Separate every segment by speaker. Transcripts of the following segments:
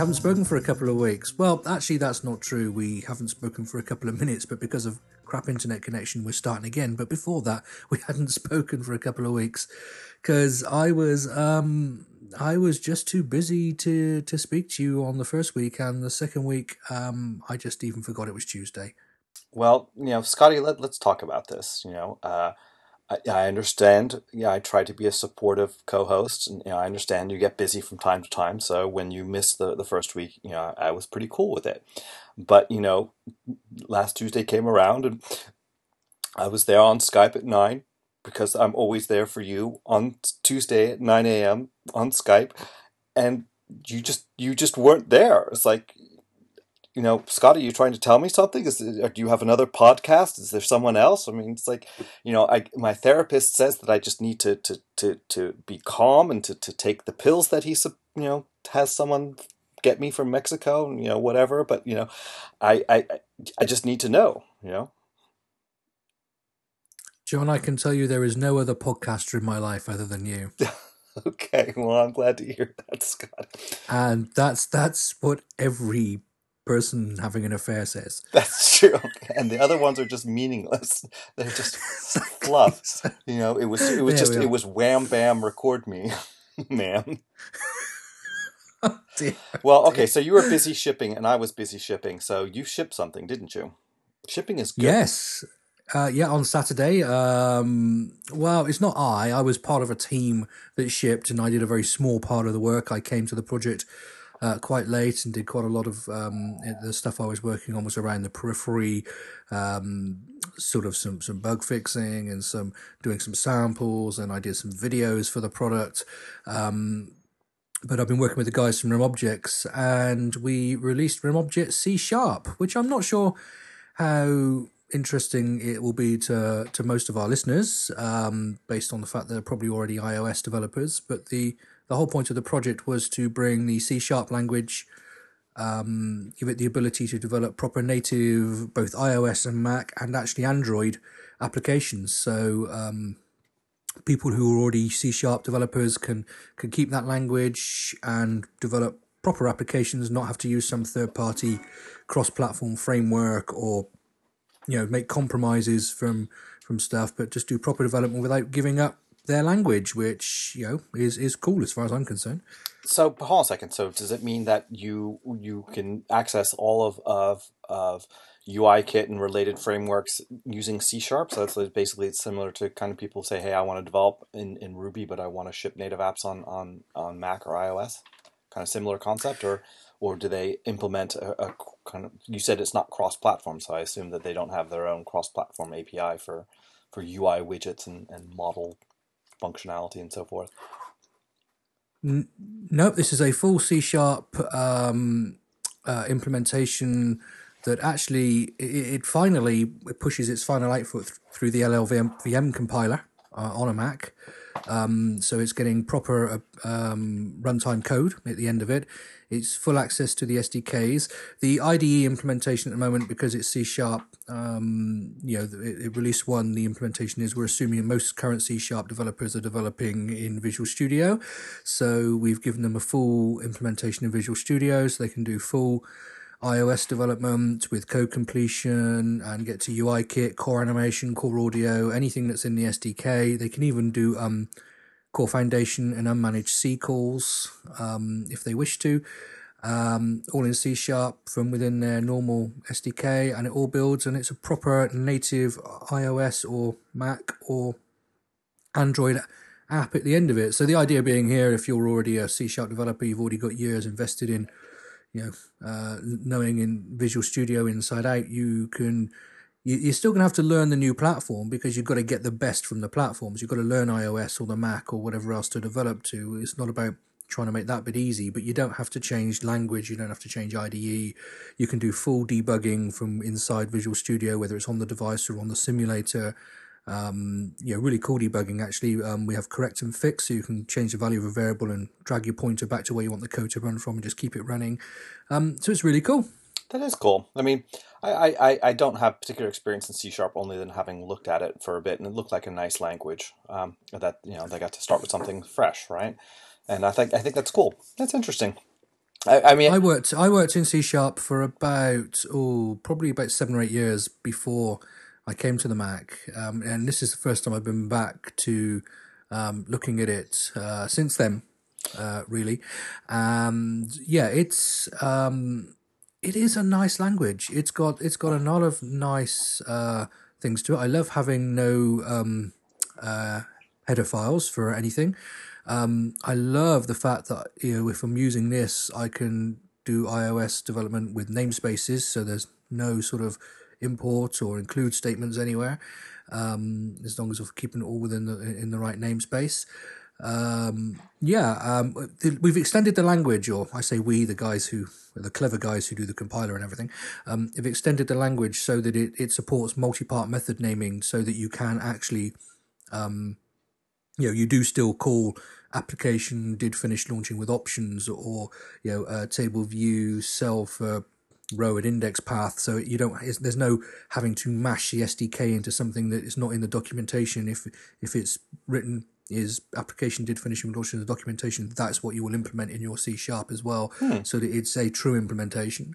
Speaker 1: haven't spoken for a couple of weeks. Well, actually, that's not true. We haven't spoken for a couple of minutes, but because of crap internet connection, we're starting again. But before that, we hadn't spoken for a couple of weeks because I was um, I was just too busy to to speak to you on the first week, and the second week, um, I just even forgot it was Tuesday.
Speaker 2: Well, you know, Scotty, let, let's talk about this. You know, uh, I, I understand. Yeah, I try to be a supportive co-host, and you know, I understand you get busy from time to time. So when you miss the the first week, you know, I was pretty cool with it. But you know, last Tuesday came around, and I was there on Skype at nine because I'm always there for you on Tuesday at nine a.m. on Skype, and you just you just weren't there. It's like you know, Scott, are you trying to tell me something? Is uh, do you have another podcast? Is there someone else? I mean, it's like, you know, I my therapist says that I just need to to to, to be calm and to, to take the pills that he you know has someone get me from Mexico, you know, whatever. But you know, I I I just need to know, you know.
Speaker 1: John, I can tell you there is no other podcaster in my life other than you.
Speaker 2: okay, well, I'm glad to hear that, Scott.
Speaker 1: And that's that's what every person having an affair says.
Speaker 2: That's true. And the other ones are just meaningless. They're just fluff. You know, it was it was there just it was wham bam record me, man. oh, dear. Well, okay, so you were busy shipping and I was busy shipping. So you shipped something, didn't you? Shipping is good.
Speaker 1: Yes. Uh, yeah, on Saturday. Um, well, it's not I. I was part of a team that shipped, and I did a very small part of the work. I came to the project uh, quite late and did quite a lot of um, the stuff I was working on was around the periphery, um, sort of some some bug fixing and some doing some samples, and I did some videos for the product. Um, but I've been working with the guys from RemObjects, and we released RemObjects C Sharp, which I'm not sure how interesting it will be to to most of our listeners, um, based on the fact they're probably already iOS developers. But the the whole point of the project was to bring the C sharp language, um, give it the ability to develop proper native both iOS and Mac and actually Android applications. So um, people who are already C sharp developers can can keep that language and develop proper applications, not have to use some third party cross platform framework or you know make compromises from from stuff, but just do proper development without giving up their language, which you know is is cool as far as I'm concerned.
Speaker 2: So hold on a second. So does it mean that you you can access all of of of UIKit and related frameworks using C sharp? So that's basically it's similar to kind of people say, hey, I want to develop in, in Ruby, but I want to ship native apps on on on Mac or iOS. Kind of similar concept, or or do they implement a, a kind of? You said it's not cross platform, so I assume that they don't have their own cross platform API for for UI widgets and, and model functionality and so forth.
Speaker 1: nope, this is a full C sharp um, uh, implementation that actually it, it, finally pushes its final output through the LLVM VM compiler uh, on a Mac. Um, so it's getting proper uh, um, runtime code at the end of it. It's full access to the SDKs. The IDE implementation at the moment, because it's C sharp, um, you know, it, it released one. The implementation is we're assuming most current C sharp developers are developing in Visual Studio, so we've given them a full implementation in Visual Studio, so they can do full iOS development with code completion and get to UI kit, core animation, core audio, anything that's in the SDK. They can even do um, core foundation and unmanaged C calls um, if they wish to. Um, all in C sharp from within their normal SDK, and it all builds, and it's a proper native iOS or Mac or Android app at the end of it. So the idea being here, if you're already a C sharp developer, you've already got years invested in you know, uh, knowing in Visual Studio inside out, you can you're still going to have to learn the new platform because you've got to get the best from the platforms. You've got to learn iOS or the Mac or whatever else to develop to. It's not about trying to make that bit easy, but you don't have to change language. You don't have to change IDE. You can do full debugging from inside Visual Studio, whether it's on the device or on the simulator. Um, yeah, really cool debugging actually. Um, we have correct and fix, so you can change the value of a variable and drag your pointer back to where you want the code to run from and just keep it running. Um, so it's really cool.
Speaker 2: That is cool. I mean, I, I, I don't have particular experience in C sharp only than having looked at it for a bit, and it looked like a nice language. Um, that you know they got to start with something fresh, right? And I think I think that's cool. That's interesting. I, I mean,
Speaker 1: I worked I worked in C sharp for about oh probably about seven or eight years before I came to the Mac, um, and this is the first time I've been back to um, looking at it uh, since then. Uh, really, and yeah, it's um, it is a nice language. It's got it's got a lot of nice uh, things to it. I love having no um, uh, header files for anything. Um, I love the fact that you know if I'm using this, I can do iOS development with namespaces, so there's no sort of import or include statements anywhere, um, as long as we're keeping it all within the in the right namespace. Um, yeah, um, we've extended the language, or I say we, the guys who, the clever guys who do the compiler and everything, um, have extended the language so that it, it supports multi-part method naming, so that you can actually, um, you know, you do still call application did finish launching with options or you know uh, table view self uh, row and index path so you don't there's no having to mash the SDK into something that is not in the documentation if if it's written is application did finish launching the documentation that's what you will implement in your C sharp as well
Speaker 2: Hmm.
Speaker 1: so that it's a true implementation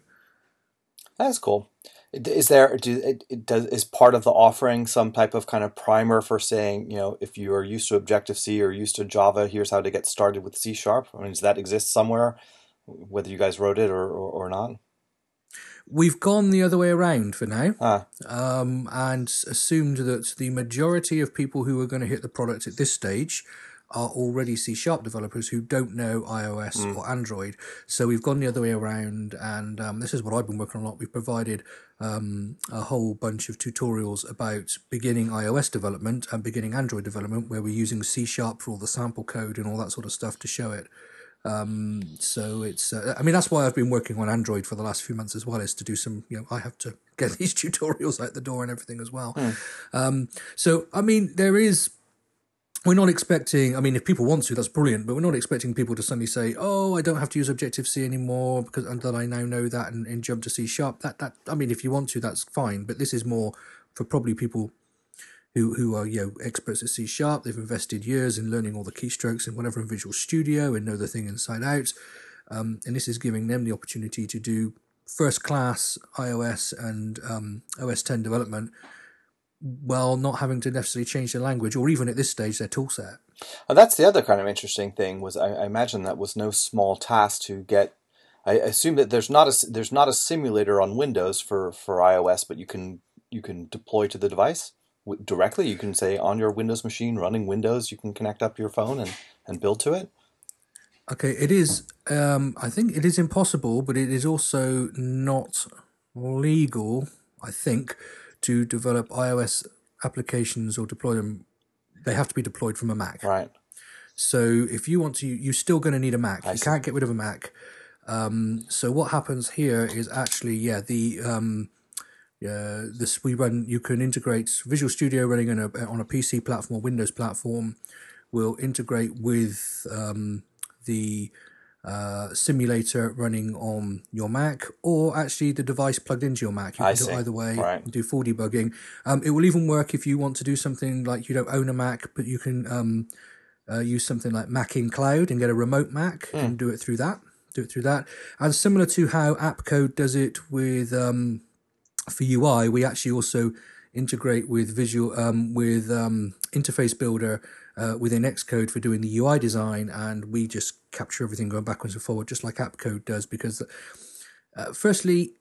Speaker 2: That's cool. Is there do it, it does is part of the offering some type of kind of primer for saying you know if you are used to Objective C or used to Java, here's how to get started with C sharp. I mean, does that exist somewhere, whether you guys wrote it or or, or not?
Speaker 1: We've gone the other way around for now
Speaker 2: Ah,
Speaker 1: um, and assumed that the majority of people who are going to hit the product at this stage are already C sharp developers who don't know iOS or Android. So we've gone the other way around, and um, this is what I've been working on a lot. We've provided um, a whole bunch of tutorials about beginning iOS development and beginning Android development, where we're using C sharp for all the sample code and all that sort of stuff to show it. Um, so it's, uh, I mean, that's why I've been working on Android for the last few months as well, is to do some, you know, I have to get these tutorials out the door and everything as well. Um, so, I mean, there is, we're not expecting, I mean, if people want to, that's brilliant, but we're not expecting people to suddenly say, oh, I don't have to use Objective C anymore because and that I now know that and, and jump to C sharp. That, that, I mean, if you want to, that's fine, but this is more for probably people who who are you know experts at C sharp. They've invested years in learning all the keystrokes and whatever in Visual Studio and know the thing inside out. Um, and this is giving them the opportunity to do first class iOS and um, OS 10 development while not having to necessarily change their language or even at this stage their toolset.
Speaker 2: And that's the other kind of interesting thing was I, I imagine that was no small task to get. I assume that there's not a there's not a simulator on Windows for, for iOS, but you can you can deploy to the device w- directly. You can say on your Windows machine running Windows, you can connect up your phone and, and build to it.
Speaker 1: Okay, it is. Um, I think it is impossible, but it is also not legal. I think to develop iOS applications or deploy them, they have to be deployed from a Mac.
Speaker 2: Right.
Speaker 1: So if you want to, you're still going to need a Mac.
Speaker 2: I
Speaker 1: you
Speaker 2: see.
Speaker 1: can't get rid of a Mac. Um, so what happens here is actually, yeah, the um, yeah, this we run. You can integrate Visual Studio running on a on a PC platform or Windows platform. Will integrate with um, the uh, simulator running on your Mac, or actually the device plugged into your Mac. You
Speaker 2: I
Speaker 1: can do
Speaker 2: see.
Speaker 1: it either way.
Speaker 2: Right.
Speaker 1: Do full debugging. Um, it will even work if you want to do something like you don't own a Mac, but you can um, uh, use something like MacinCloud and get a remote Mac and do it through that. Do it through that, and similar to how AppCode does it with um, for UI, we actually also integrate with Visual um, with um, Interface Builder uh, within Xcode for doing the UI design, and we just capture everything going backwards and forward, just like AppCode does. Because, uh, firstly,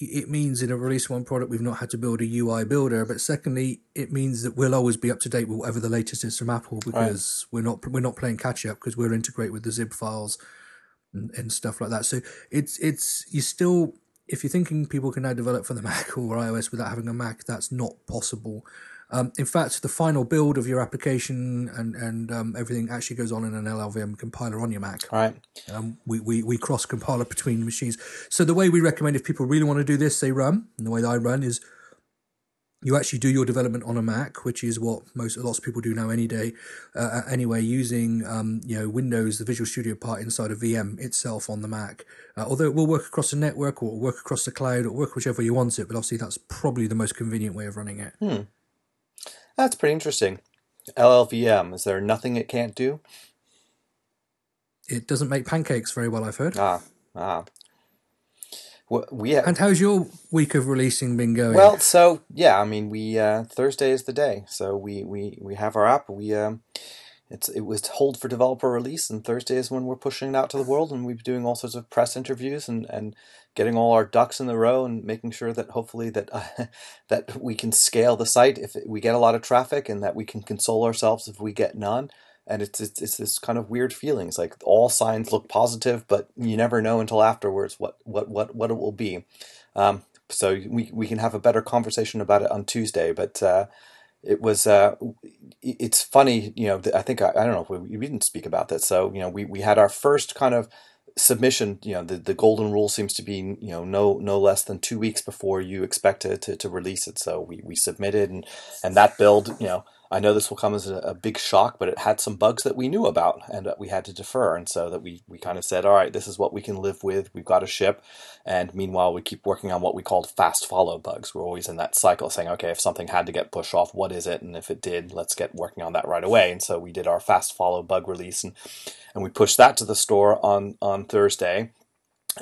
Speaker 1: it means in a release one product we've not had to build a UI builder, but secondly, it means that we'll always be up to date with whatever the latest is from Apple because we're not we're not playing catch up because we're integrate with the xib files and, and stuff like that. So it's it's you still if you're thinking people can now develop for the Mac or iOS without having a Mac, that's not possible. Um, in fact, the final build of your application and and um, everything actually goes on in an LLVM compiler on your Mac.
Speaker 2: All right.
Speaker 1: Um, we, we, we cross compiler between machines. So the way we recommend if people really want to do this, they run. And the way that I run is you actually do your development on a Mac, which is what most lots of people do now any day. Uh, anyway, using um, you know Windows, the Visual Studio part inside of VM itself on the Mac. Uh, although it will work across the network or work across the cloud or work whichever you want it, but obviously that's probably the most convenient way of running it. Hmm.
Speaker 2: That's pretty interesting. LLVM, is there nothing it can't do?
Speaker 1: It doesn't make pancakes very well, I've heard.
Speaker 2: Ah, Ah. We have,
Speaker 1: And how's your week of releasing been going?
Speaker 2: well, so yeah, I mean, we uh, Thursday is the day, so we we we have our app. We um, it's it was hold for developer release, and Thursday is when we're pushing it out to the world, and we're doing all sorts of press interviews and and getting all our ducks in the row, and making sure that hopefully that uh, that we can scale the site if we get a lot of traffic, and that we can console ourselves if we get none. And it's it's, it's this kind of weird feelings like all signs look positive, but you never know until afterwards what what what what it will be. Um, so we we can have a better conversation about it on Tuesday, but. Uh, it was uh, it's funny you know i think i, I don't know if we, we didn't speak about that so you know we, we had our first kind of submission you know the, the golden rule seems to be you know no no less than two weeks before you expect to, to, to release it so we, we submitted and and that build you know i know this will come as a, a big shock but it had some bugs that we knew about and that we had to defer and so that we we kind of said all right this is what we can live with we've got a ship and meanwhile, we keep working on what we called fast follow bugs. We're always in that cycle saying, okay, if something had to get pushed off, what is it? And if it did, let's get working on that right away. And so we did our fast follow bug release and, and we pushed that to the store on, on Thursday.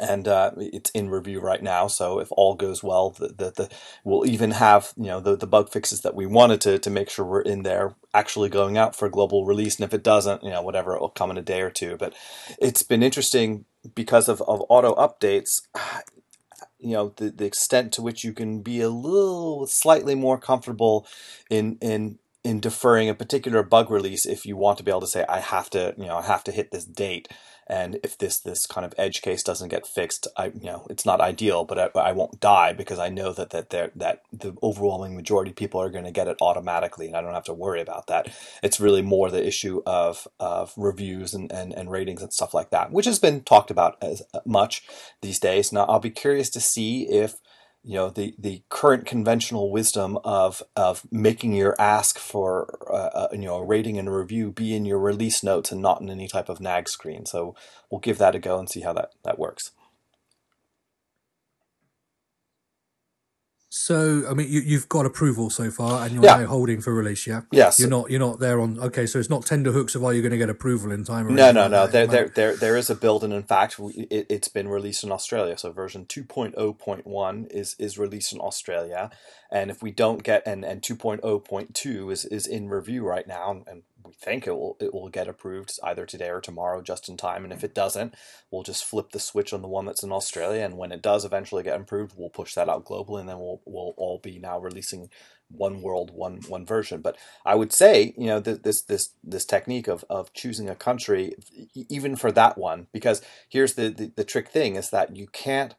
Speaker 2: And uh, it's in review right now. So if all goes well, the, the, the we'll even have you know the, the bug fixes that we wanted to to make sure we're in there actually going out for global release. And if it doesn't, you know whatever, it will come in a day or two. But it's been interesting because of, of auto updates you know the, the extent to which you can be a little slightly more comfortable in in in deferring a particular bug release if you want to be able to say I have to you know I have to hit this date and if this this kind of edge case doesn't get fixed I you know it's not ideal but I, I won't die because I know that that that the overwhelming majority of people are going to get it automatically and I don't have to worry about that. It's really more the issue of of reviews and, and, and ratings and stuff like that which has been talked about as uh, much these days. Now I'll be curious to see if you know the the current conventional wisdom of of making your ask for uh, uh, you know a rating and a review be in your release notes and not in any type of nag screen. So we'll give that a go and see how that that works.
Speaker 1: So, I mean, you, you've got approval so far, and you're
Speaker 2: Yeah.
Speaker 1: now holding for release. Yeah.
Speaker 2: Yes.
Speaker 1: You're not. You're not there on. Okay, so it's not tender hooks of are you going to get approval in time? Or
Speaker 2: No, no, no. There, there, there, there is a build, and in fact, it, it's been released in Australia. So version 2.0.1 is is released in Australia, and if we don't get and and 2.0.2 is is in review right now, and, and we think it will it will get approved either today or tomorrow, just in time. And if it doesn't, we'll just flip the switch on the one that's in Australia, and when it does eventually get approved, we'll push that out globally, and then we'll we'll all be now releasing one world, one one version. But I would say, you know, th- this this this technique of of choosing a country, even for that one, because here's the the, the trick thing is that you can't.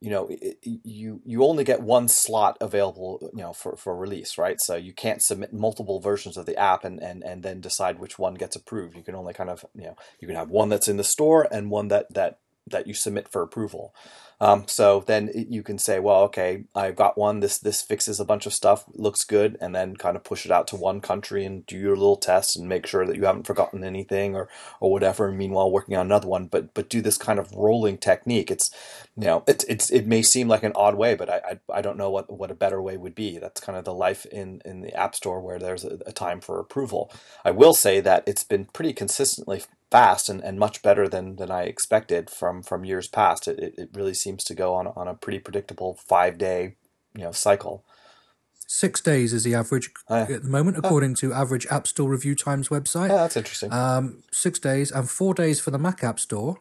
Speaker 2: You know, i- i- you you only get one slot available, you know, for, for release, right? So you can't submit multiple versions of the app and, and, and then decide which one gets approved. You can only kind of, you know, you can have one that's in the store and one that that that you submit for approval. Um, so then you can say, well, okay, I've got one. This this fixes a bunch of stuff, looks good, and then kind of push it out to one country and do your little test and make sure that you haven't forgotten anything or or whatever. And meanwhile, working on another one, but but do this kind of rolling technique. It's you know, it's it's it may seem like an odd way, but I I, I don't know what what a better way would be. That's kind of the life in in the App Store where there's a, a time for approval. I will say that it's been pretty consistently fast and, and much better than, than I expected from, from years past. It, it, it really seems to go on, on a pretty predictable five day you know cycle.
Speaker 1: Six days is the average
Speaker 2: Oh, yeah.
Speaker 1: at the moment, according to Average App Store Review Times website.
Speaker 2: Yeah, that's interesting.
Speaker 1: Um, six days and four days for the Mac App Store.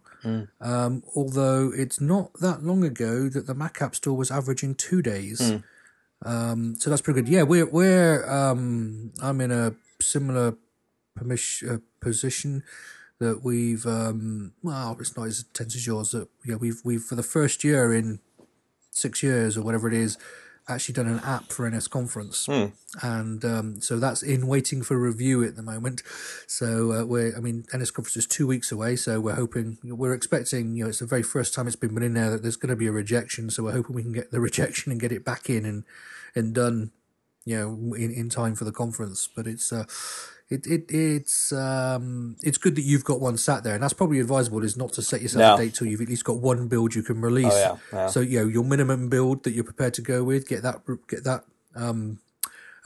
Speaker 1: Um, although it's not that long ago that the Mac App Store was averaging two days. Um, so that's pretty good. Yeah, we're we're um, I'm in a similar permission, uh, position that we've um, well, it's not as intense as yours. That yeah, we've we've for the first year in six years or whatever it is, actually done an app for NS Conference, and um, so that's in waiting for review at the moment. So uh, we're, I mean, NS Conference is two weeks away, so we're hoping, we're expecting, you know, it's the very first time it's been put in there that there's going to be a rejection. So we're hoping we can get the rejection and get it back in and and done, you know, in, in time for the conference. But it's uh, it, it it's um it's good that you've got one sat there, and that's probably advisable is not to set yourself
Speaker 2: No.
Speaker 1: a date till you've at least got one build you can release.
Speaker 2: Oh, yeah, yeah.
Speaker 1: So you know your minimum build that you're prepared to go with, get that get that um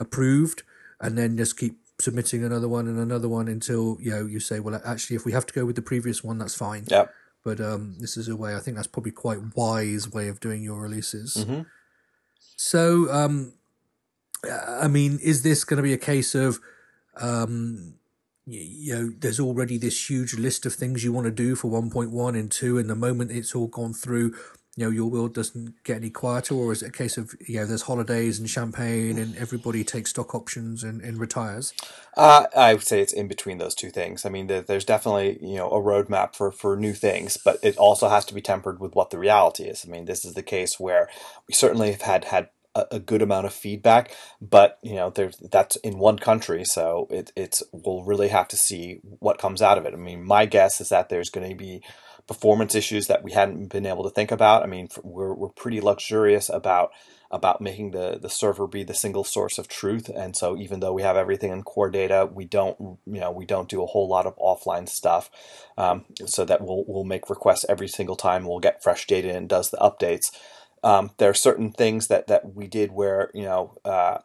Speaker 1: approved, and then just keep submitting another one and another one until you know you say, well, actually, if we have to go with the previous one, that's fine.
Speaker 2: Yep.
Speaker 1: but um, this is a way I think that's probably quite wise way of doing your releases.
Speaker 2: Mhm.
Speaker 1: So, um, I mean, is this going to be a case of, um, you know, there's already this huge list of things you want to do for 1.1 and 2, and the moment it's all gone through, you know, your world doesn't get any quieter, or is it a case of, you know, there's holidays and champagne and everybody takes stock options and, and retires?
Speaker 2: Uh, I would say it's in between those two things. I mean, there, there's definitely you know a roadmap for for new things, but it also has to be tempered with what the reality is. I mean, this is the case where we certainly have had had a, a good amount of feedback, but you know, there's that's in one country, so it, it's we'll really have to see what comes out of it. I mean, my guess is that there's going to be performance issues that we hadn't been able to think about. I mean, we're we're pretty luxurious about about making the the server be the single source of truth, and so even though we have everything in core data, we don't you know we don't do a whole lot of offline stuff, um, so that we'll we'll make requests every single time. We'll get fresh data and does the updates. Um, there are certain things that that we did where you know. Uh,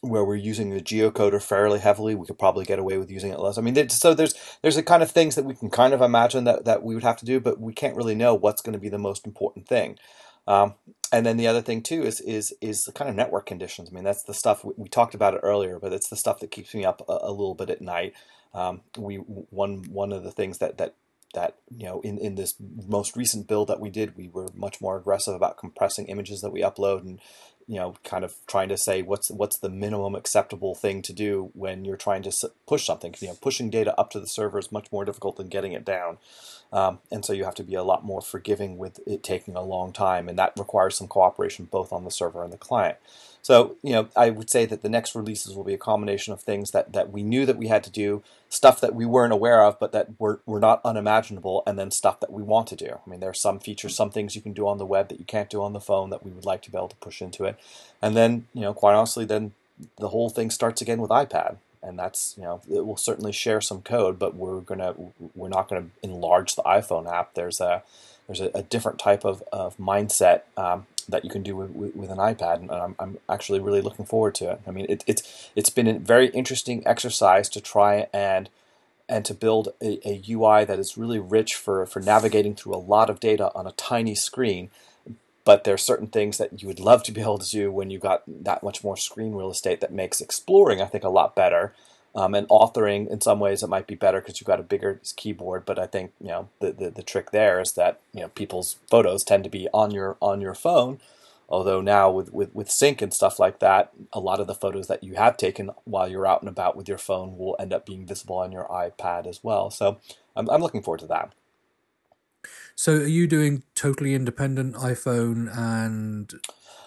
Speaker 2: where we're using the geocoder fairly heavily, we could probably get away with using it less. I mean, so there's there's a kind of things that we can kind of imagine that, that we would have to do, but we can't really know what's going to be the most important thing. Um, and then the other thing too is is is the kind of network conditions. I mean, that's the stuff we, we talked about it earlier, but it's the stuff that keeps me up a, a little bit at night. Um, we one one of the things that that that you know in in this most recent build that we did, we were much more aggressive about compressing images that we upload and you know kind of trying to say what's what's the minimum acceptable thing to do when you're trying to push something. You know, pushing data up to the server is much more difficult than getting it down. Um, and so you have to be a lot more forgiving with it taking a long time, and that requires some cooperation both on the server and the client. So, you know, I would say that the next releases will be a combination of things that, that we knew that we had to do, stuff that we weren't aware of, but that were, were not unimaginable, and then stuff that we want to do. I mean, there are some features, some things you can do on the web that you can't do on the phone that we would like to be able to push into it. And then, you know, quite honestly, then the whole thing starts again with iPad. And that's, you know, it will certainly share some code, but we're gonna, we're not gonna enlarge the iPhone app. There's a, there's a, a different type of, of mindset um, that you can do with, with, with an iPad, and I'm, I'm actually really looking forward to it. I mean, it, it's it's been a very interesting exercise to try and and to build a, a UI that is really rich for, for navigating through a lot of data on a tiny screen. But there are certain things that you would love to be able to do when you've got that much more screen real estate that makes exploring, I think, a lot better. Um, and authoring, in some ways, it might be better because you've got a bigger keyboard. But I think you know the, the, the trick there is that you know people's photos tend to be on your on your phone. Although now with, with, with sync and stuff like that, a lot of the photos that you have taken while you're out and about with your phone will end up being visible on your iPad as well. So I'm, I'm looking forward to that.
Speaker 1: So, are you doing totally independent iPhone and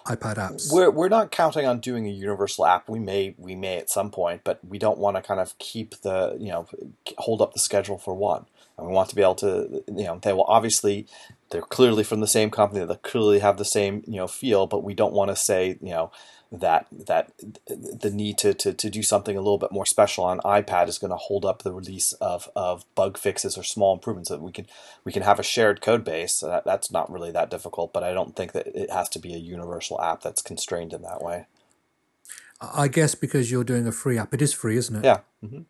Speaker 1: iPad apps?
Speaker 2: We're we're not counting on doing a universal app. We may we may at some point, but we don't want to kind of keep the you know hold up the schedule for one. And we want to be able to you know they will obviously they're clearly from the same company. They clearly have the same you know feel, but we don't want to say you know that that the need to, to, to do something a little bit more special on iPad is going to hold up the release of, of bug fixes or small improvements that we can we can have a shared code base. So that, that's not really that difficult, but I don't think that it has to be a universal app that's constrained in that way.
Speaker 1: I guess because you're doing a free app, it is free, isn't it?
Speaker 2: Yeah. hmm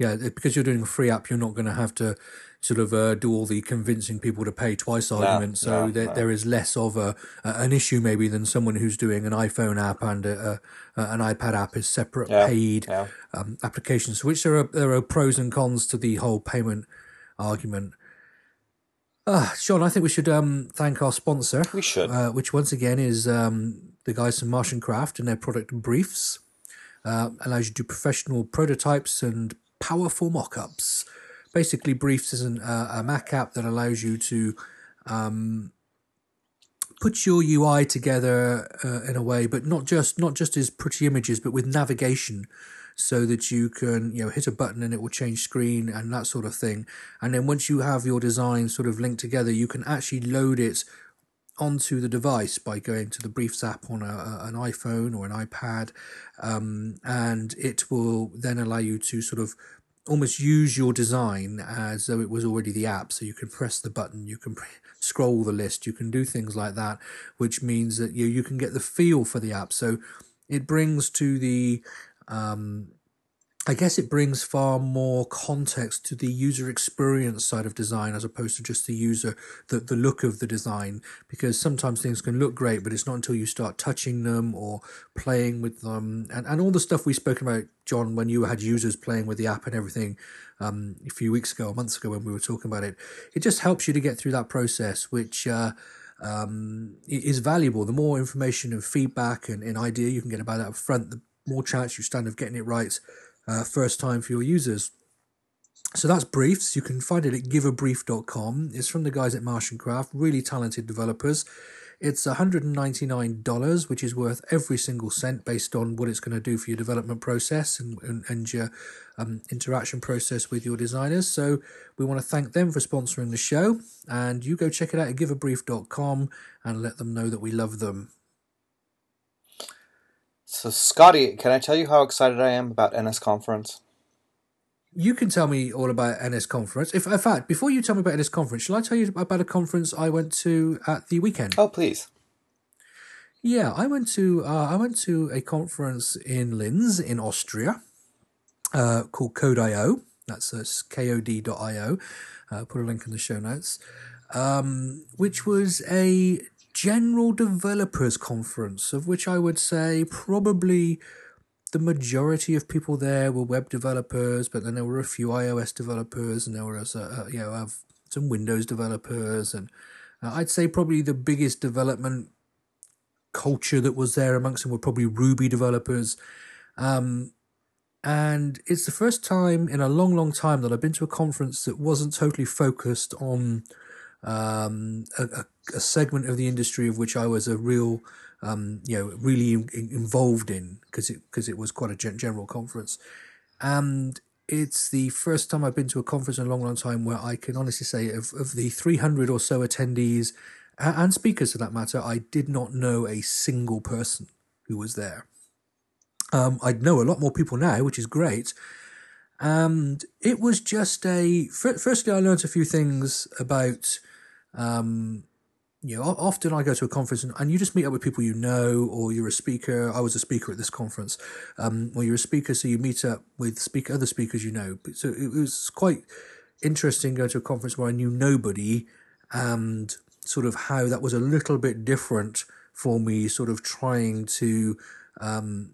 Speaker 1: Yeah, because you're doing a free app, you're not going to have to sort of uh, do all the convincing people to pay twice argument. so
Speaker 2: no,
Speaker 1: there,
Speaker 2: no.
Speaker 1: there is less of a, a an issue maybe than someone who's doing an iPhone app and a, a, an iPad app is separate
Speaker 2: Yeah,
Speaker 1: paid
Speaker 2: yeah.
Speaker 1: um, applications. Which there are there are pros and cons to the whole payment argument. Uh, John, I think we should um, thank our sponsor,
Speaker 2: We should.
Speaker 1: uh, which once again is um, the guys from MartianCraft and their product Briefs. Uh, allows you to do professional prototypes and powerful mock-ups. Basically, Briefs is an, uh, a Mac app that allows you to um, put your UI together uh, in a way, but not just not just as pretty images, but with navigation, so that you can you know hit a button and it will change screen and that sort of thing. And then once you have your design sort of linked together, you can actually load it onto the device by going to the Briefs app on a, an iPhone or an iPad, um, and it will then allow you to sort of almost use your design as though it was already the app. So you can press the button, you can scroll the list, you can do things like that, which means that you you can get the feel for the app. So it brings to the um, I guess it brings far more context to the user experience side of design as opposed to just the user, the, the look of the design. Because sometimes things can look great, but it's not until you start touching them or playing with them and, and all the stuff we spoke about, John, when you had users playing with the app and everything um, a few weeks ago, months ago when we were talking about it. It just helps you to get through that process, which uh, um, is valuable. The more information and feedback and, and idea you can get about that up front, the more chance you stand of getting it right uh, first time for your users. So that's Briefs. You can find it at giveabrief.com. It's from the guys at MartianCraft, really talented developers. It's $199, which is worth every single cent based on what it's going to do for your development process and, and, and your um, interaction process with your designers. So we want to thank them for sponsoring the show. And you go check it out at giveabrief.com and let them know that we love them.
Speaker 2: So, Scotty, can I tell you how excited I am about NS Conference?
Speaker 1: You can tell me all about NS Conference. If, in fact, before you tell me about NS Conference, shall I tell you about a conference I went to at the weekend?
Speaker 2: Oh, please.
Speaker 1: Yeah, I went to uh, I went to a conference in Linz in Austria uh, called Kod.io. That's uh, K-O-D.io. Uh, put a link in the show notes. Um, which was a general developers conference, of which I would say probably the majority of people there were web developers, but then there were a few iOS developers, and there was uh, you know some Windows developers, and uh, I'd say probably the biggest development culture that was there amongst them were probably Ruby developers. Um, and it's the first time in a long, long time that I've been to a conference that wasn't totally focused on um, a, a, segment of the industry of which I was a real, um, you know, really in, involved in because it because it was quite a general conference, and it's the first time I've been to a conference in a long, long time where I can honestly say of of the three hundred or so attendees and speakers for that matter, I did not know a single person who was there. Um, I know a lot more people now, which is great. And it was just a. Firstly, I learned a few things about um, you know, often I go to a conference and, and, you just meet up with people you know, or you're a speaker. I was a speaker at this conference, um, or you're a speaker, so you meet up with speak other speakers you know. So it was quite interesting going to a conference where I knew nobody, and sort of how that was a little bit different for me, sort of trying to um,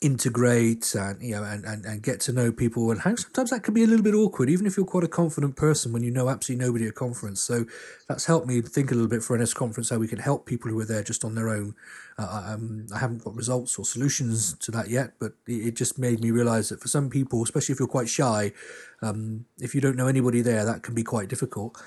Speaker 1: integrate and you know and, and, and get to know people. And how sometimes that can be a little bit awkward even if you're quite a confident person when you know absolutely nobody at a conference. So that's helped me think a little bit for NS conference how we can help people who are there just on their own. Uh, um, I haven't got results or solutions to that yet but it, just made me realize that for some people especially if you're quite shy um, if you don't know anybody there that can be quite difficult.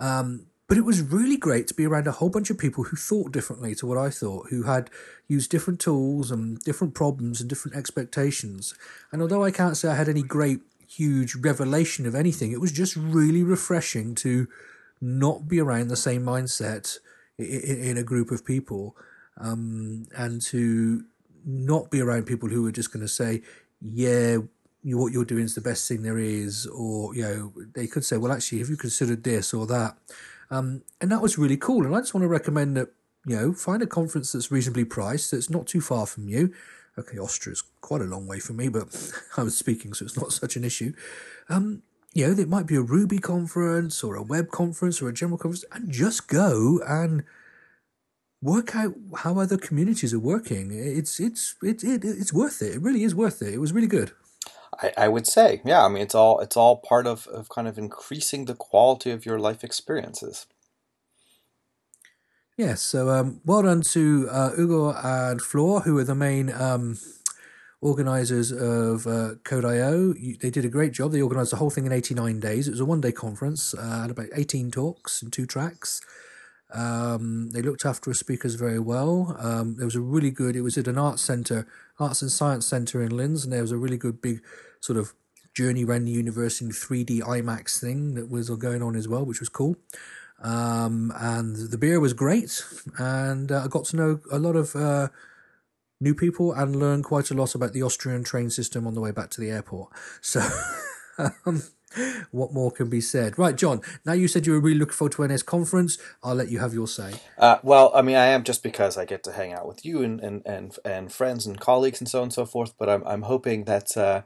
Speaker 1: Um, but it was really great to be around a whole bunch of people who thought differently to what I thought, who had used different tools and different problems and different expectations. And although I can't say I had any great, huge revelation of anything, it was just really refreshing to not be around the same mindset in, a group of people um, and to not be around people who are just going to say, yeah, what you're doing is the best thing there is, or you know, they could say, well, actually, have you considered this or that? Um, and that was really cool. And I just want to recommend that, you know, find a conference that's reasonably priced, that's not too far from you. Okay, Austria is quite a long way from me, but I was speaking, so it's not such an issue. Um, you know, it might be a Ruby conference or a web conference or a general conference, and just go and work out how other communities are working. It's it's it, it it's worth it. It really is worth it. It was really good.
Speaker 2: I, I would say, yeah. I mean, it's all it's all part of, of kind of increasing the quality of your life experiences.
Speaker 1: Yes. So, um, well done to uh, Ugo and Flor, who are the main um, organizers of uh, Kod.io. They did a great job. They organized the whole thing in 89 days. It was a one day conference, uh, had about 18 talks and two tracks. Um, they looked after our speakers very well. Um, there was a really good, it was at an arts centre, arts and science centre in Linz, and there was a really good big sort of journey around the universe in 3D IMAX thing that was going on as well, which was cool. Um, and the beer was great, and uh, I got to know a lot of uh, new people and learn quite a lot about the Austrian train system on the way back to the airport. So, um, what more can be said? Right, John. Now you said you were really looking forward to NS conference. I'll let you have your say.
Speaker 2: Uh, well, I mean, I am just because I get to hang out with you and, and, and, and friends and colleagues and so on and so forth. But I'm I'm hoping that uh,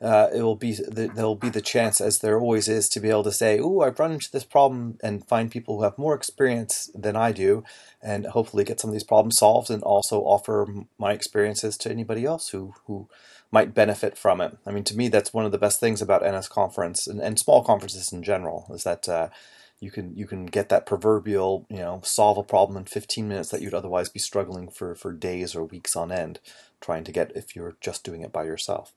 Speaker 2: uh, it will be the, there'll be the chance, as there always is, to be able to say, "Oh, I've run into this problem," and find people who have more experience than I do, and hopefully get some of these problems solved, and also offer my experiences to anybody else who who might benefit from it. I mean, to me, that's one of the best things about NS conference and, and small conferences in general is that uh, you can you can get that proverbial you know solve a problem in 15 minutes that you'd otherwise be struggling for for days or weeks on end trying to get if you're just doing it by yourself.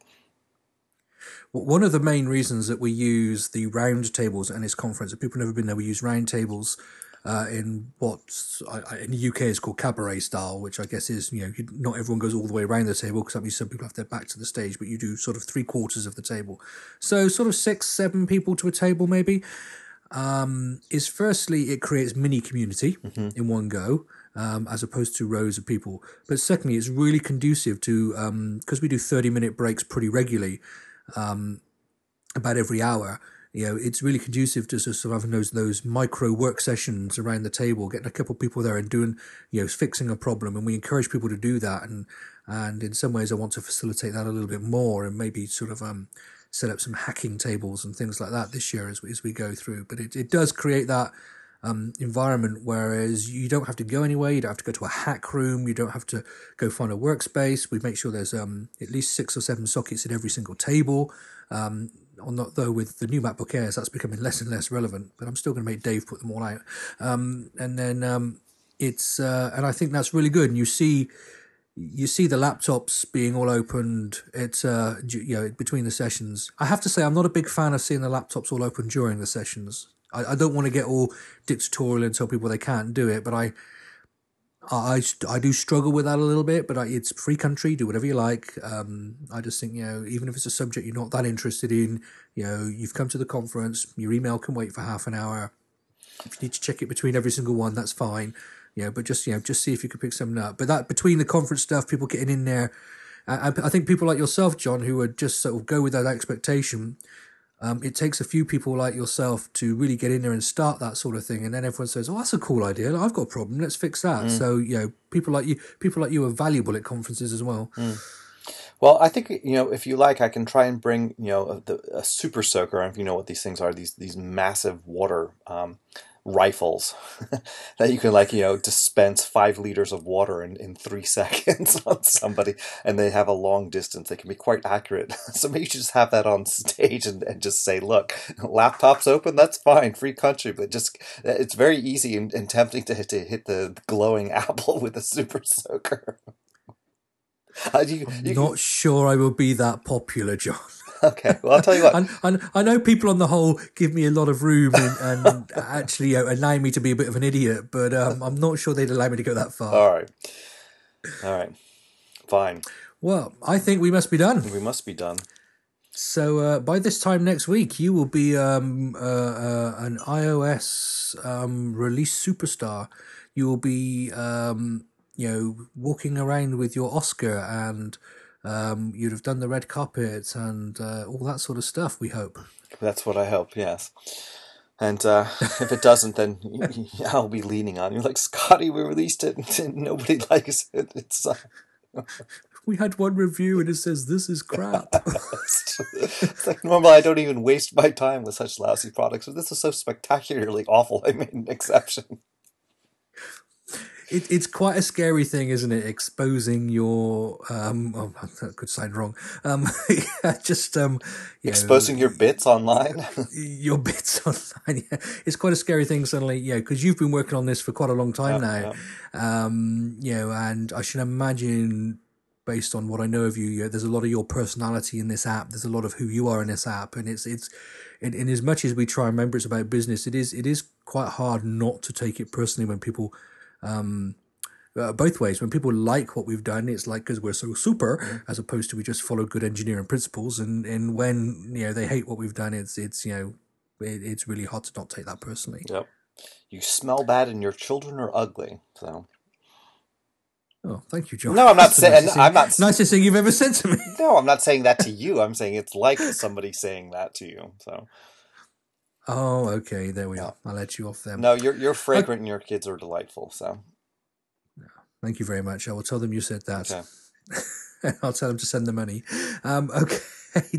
Speaker 1: One of the main reasons that we use the round tables at NS conference, if people have never been there, we use round tables uh, in what in the UK is called cabaret style, which I guess is you know not everyone goes all the way around the table because that means some people have their back to the stage, but you do sort of three quarters of the table, so sort of six, seven people to a table maybe. Um, is firstly it creates mini community mm-hmm. in one go. Um, as opposed to rows of people. But secondly, it's really conducive to because um, we do thirty minute breaks pretty regularly, um, about every hour you know, it's really conducive to sort of having those those micro work sessions around the table, getting a couple of people there and doing, you know, fixing a problem. And we encourage people to do that. And and in some ways, I want to facilitate that a little bit more and maybe sort of um, set up some hacking tables and things like that this year as we, as we go through. But it, it does create that um, environment, whereas you don't have to go anywhere, you don't have to go to a hack room, you don't have to go find a workspace. We make sure there's um, at least six or seven sockets at every single table. Um, though with the new MacBook Airs, that's becoming less and less relevant. But I'm still going to make Dave put them all out. Um, and then um, it's uh, and I think that's really good. And you see, you see the laptops being all opened. It's uh, you know between the sessions. I have to say, I'm not a big fan of seeing the laptops all open during the sessions. I, I don't want to get all dictatorial and tell people they can't do it, but I I, I do struggle with that a little bit, but I, it's free country. Do whatever you like. Um, I just think you know, even if it's a subject you're not that interested in, you know, you've come to the conference. Your email can wait for half an hour. If you need to check it between every single one, that's fine. You know, but just you know, just see if you can pick something up. But that between the conference stuff, people getting in there, I, I think people like yourself, John, who would just sort of go with that expectation um, it takes a few people like yourself to really get in there and start that sort of thing, and then everyone says, "Oh, that's a cool idea. I've got a problem. Let's fix that." Mm. So you know, people like you, people like you, are valuable at conferences as well.
Speaker 2: Mm. Well, I think you know if you like, I can try and bring you know a, a super soaker. If you know what these things are, these these massive water um, rifles that you can like you know dispense five liters of water in, in three seconds on somebody and they have a long distance. They can be quite accurate. So maybe you should just have that on stage and, and just say look laptops open that's fine free country but just it's very easy and, and tempting to, to hit the glowing apple with a super soaker.
Speaker 1: Uh, you, I'm not sure I will be that popular, John.
Speaker 2: okay, well, I'll tell you what.
Speaker 1: and, and, I know people on the whole give me a lot of room and, and actually uh, allow me to be a bit of an idiot, but um, I'm not sure they'd allow me to go that far.
Speaker 2: All right. All right. Fine.
Speaker 1: Well, I think we must be done.
Speaker 2: We must be done.
Speaker 1: So uh, by this time next week, you will be um, uh, uh, an iOS um, release superstar. You will be, um, you know, walking around with your Oscar and um, you'd have done the red carpet and uh, all that sort of stuff. We hope.
Speaker 2: That's what I hope. Yes. And uh, if it doesn't, then I'll be leaning on you, like Scotty. We released it, and nobody likes it. It's. Uh...
Speaker 1: we had one review, and it says this is crap.
Speaker 2: it's like normal. I don't even waste my time with such lousy products, but this is so spectacularly awful. I made an exception
Speaker 1: it, it's quite a scary thing, isn't it? Exposing your um, oh, that could sound wrong. Um, just um,
Speaker 2: you exposing know, your bits online.
Speaker 1: your bits online. Yeah. It's quite a scary thing suddenly, yeah, because you've been working on this for quite a long time now. Um, you know, and I should imagine based on what I know of you, you know, there's a lot of your personality in this app. There's a lot of who you are in this app, and it's it's. In, in as much as we try and remember it's about business, it is it is quite hard not to take it personally when people um, uh, both ways. When people like what we've done, it's like because we're so super, mm-hmm. as opposed to we just follow good engineering principles. And and when you know they hate what we've done, it's it's you know it, it's really hard to not take that personally.
Speaker 2: Yep. You smell bad, and your children are ugly. So.
Speaker 1: Oh, thank you, John.
Speaker 2: No, I'm not saying. I'm not.
Speaker 1: nicest thing you've ever said to me.
Speaker 2: No, I'm not saying that to you. I'm saying it's like somebody saying that to you. So
Speaker 1: Oh, okay. There we are. I'll let you off then.
Speaker 2: no, you're you're fragrant and your kids are delightful. So
Speaker 1: Thank you very much. I will tell them you said that.
Speaker 2: okay.
Speaker 1: I'll tell them to send the money. Um, okay,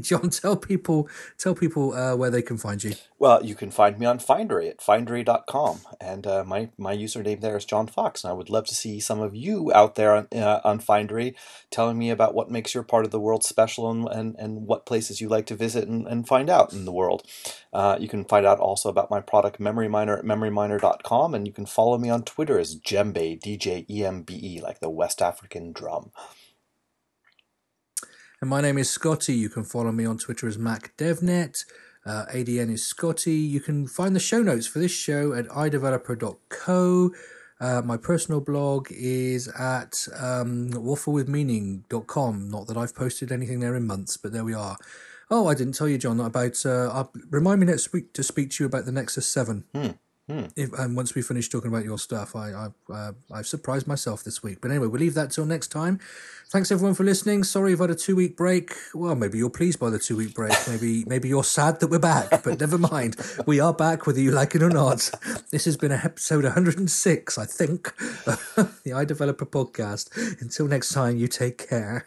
Speaker 1: John, tell people tell people uh, where they can find you.
Speaker 2: Well, you can find me on Findery at findery.com. And uh, my, my username there is John Fox. And I would love to see some of you out there on, uh, on Findery telling me about what makes your part of the world special and, and, and what places you like to visit and, and find out in the world. Uh, you can find out also about my product Memory Miner at memoryminer.com. And you can follow me on Twitter as Djembe, D J E M B E, like the West African drum.
Speaker 1: And my name is Scotty. You can follow me on Twitter as MacDevNet. Uh, ADN is Scotty. You can find the show notes for this show at iDeveloper.co. Uh, my personal blog is at um, wafflewithmeaning.com. Not that I've posted anything there in months, but there we are. Oh, I didn't tell you, John, about. Uh, remind me next week to speak to you about the Nexus 7. If, and once we finish talking about your stuff, I, I uh, I've surprised myself this week. But anyway, we'll leave that till next time. Thanks everyone for listening. Sorry you've had a two week break. Well, maybe you're pleased by the two week break. Maybe maybe you're sad that we're back. But never mind, we are back whether you like it or not. This has been episode 106, I think, the iDeveloper podcast. Until next time, you take care.